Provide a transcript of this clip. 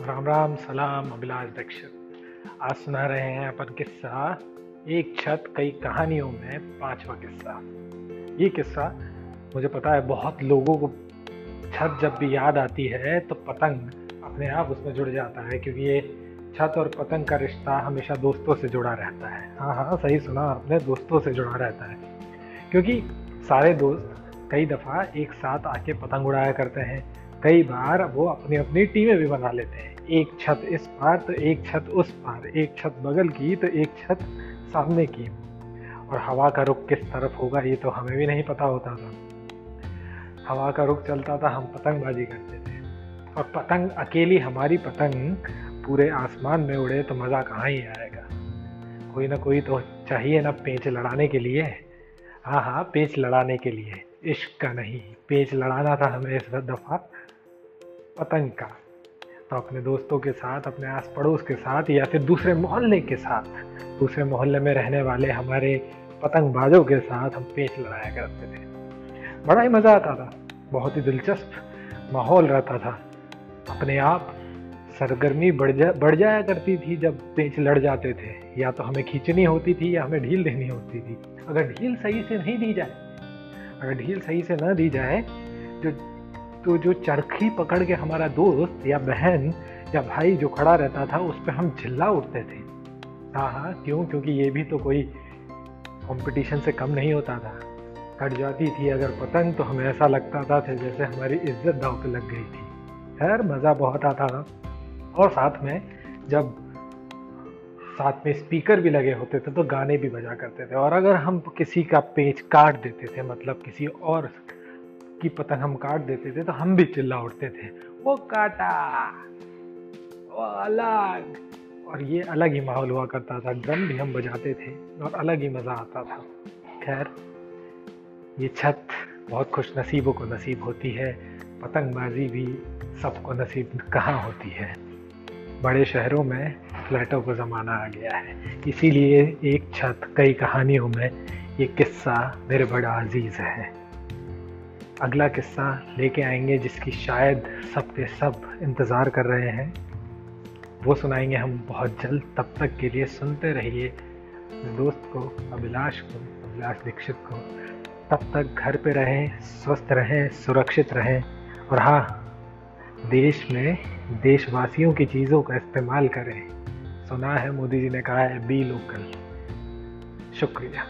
राम राम, सलाम, अभिलाष दीक्षित आज सुना रहे हैं अपन किस्सा, एक छत कई कहानियों में पांचवा किस्सा। ये किस्सा, मुझे पता है, बहुत लोगों को छत जब भी याद आती है तो पतंग अपने आप उसमें जुड़ जाता है, क्योंकि ये छत और पतंग का रिश्ता हमेशा दोस्तों से जुड़ा रहता है। हाँ हाँ सही सुना आपने, दोस्तों से जुड़ा रहता है। क्योंकि सारे दोस्त कई दफ़ा एक साथ आके पतंग उड़ाया करते हैं, कई बार वो अपनी अपनी टीमें भी बना लेते हैं। एक छत इस पार तो एक छत उस पार, एक छत बगल की तो एक छत सामने की। और हवा का रुख किस तरफ़ होगा, ये तो हमें भी नहीं पता होता था। हवा का रुख चलता था, हम पतंगबाजी करते थे। और पतंग, अकेली हमारी पतंग पूरे आसमान में उड़े तो मज़ा कहाँ ही आएगा। कोई ना कोई तो चाहिए ना पेच लड़ाने के लिए। हाँ हाँ पेच लड़ाने के लिए। इश्क का नहीं, पेच लड़ाना था हमें इस दफ़ा पतंग का। तो अपने दोस्तों के साथ, अपने आस पड़ोस के साथ या फिर दूसरे मोहल्ले के साथ। दूसरे मोहल्ले में रहने वाले हमारे पतंगबाजों के साथ हम पेच लड़ाया करते थे। बड़ा ही मज़ा आता था, बहुत ही दिलचस्प माहौल रहता था। अपने आप सरगर्मी बढ़ जा, बढ़ जाया करती थी जब पेच लड़ जाते थे। या तो हमें खींचनी होती थी या हमें ढील देनी होती थी। अगर ढील सही से नहीं दी जाए, अगर ढील सही से ना दी जाए, जो तो जो चरखी पकड़ के हमारा दोस्त या बहन या भाई जो खड़ा रहता था, उस पर हम झिल्ला उठते थे। हाँ हाँ क्यों? क्योंकि ये भी तो कोई कंपटीशन से कम नहीं होता था। कट जाती थी अगर पतंग तो हमें ऐसा लगता था जैसे हमारी इज़्ज़त दाव पे लग गई थी। खैर, मज़ा बहुत आता था। और साथ में, जब साथ में स्पीकर भी लगे होते थे तो गाने भी बजा करते थे। और अगर हम किसी का पेज काट देते थे मतलब किसी और की पतंग हम काट देते थे तो हम भी चिल्ला उठते थे। वो काटा, वो अलग। और ये अलग ही माहौल हुआ करता था। ड्रम भी हम बजाते थे और अलग ही मज़ा आता था। खैर, ये छत बहुत खुश नसीबों को नसीब होती है। पतंगबाजी भी सबको नसीब कहाँ होती है? बड़े शहरों में फ्लैटों का ज़माना आ गया है। इसीलिए एक छत, कई कहानियों में ये किस्सा मेरे बड़ा अज़ीज़ है। अगला किस्सा लेके आएँगे जिसकी शायद सब के सब इंतज़ार कर रहे हैं। वो सुनाएँगे हम बहुत जल्द, तब तक के लिए सुनते रहिए दोस्त को, अभिलाष को, अभिलाष दीक्षित को। तब तक घर पे रहें, स्वस्थ रहें, सुरक्षित रहें। और हाँ देश में देशवासियों की चीज़ों का इस्तेमाल करें। सुना है मोदी जी ने कहा है बी लोकल शुक्रिया।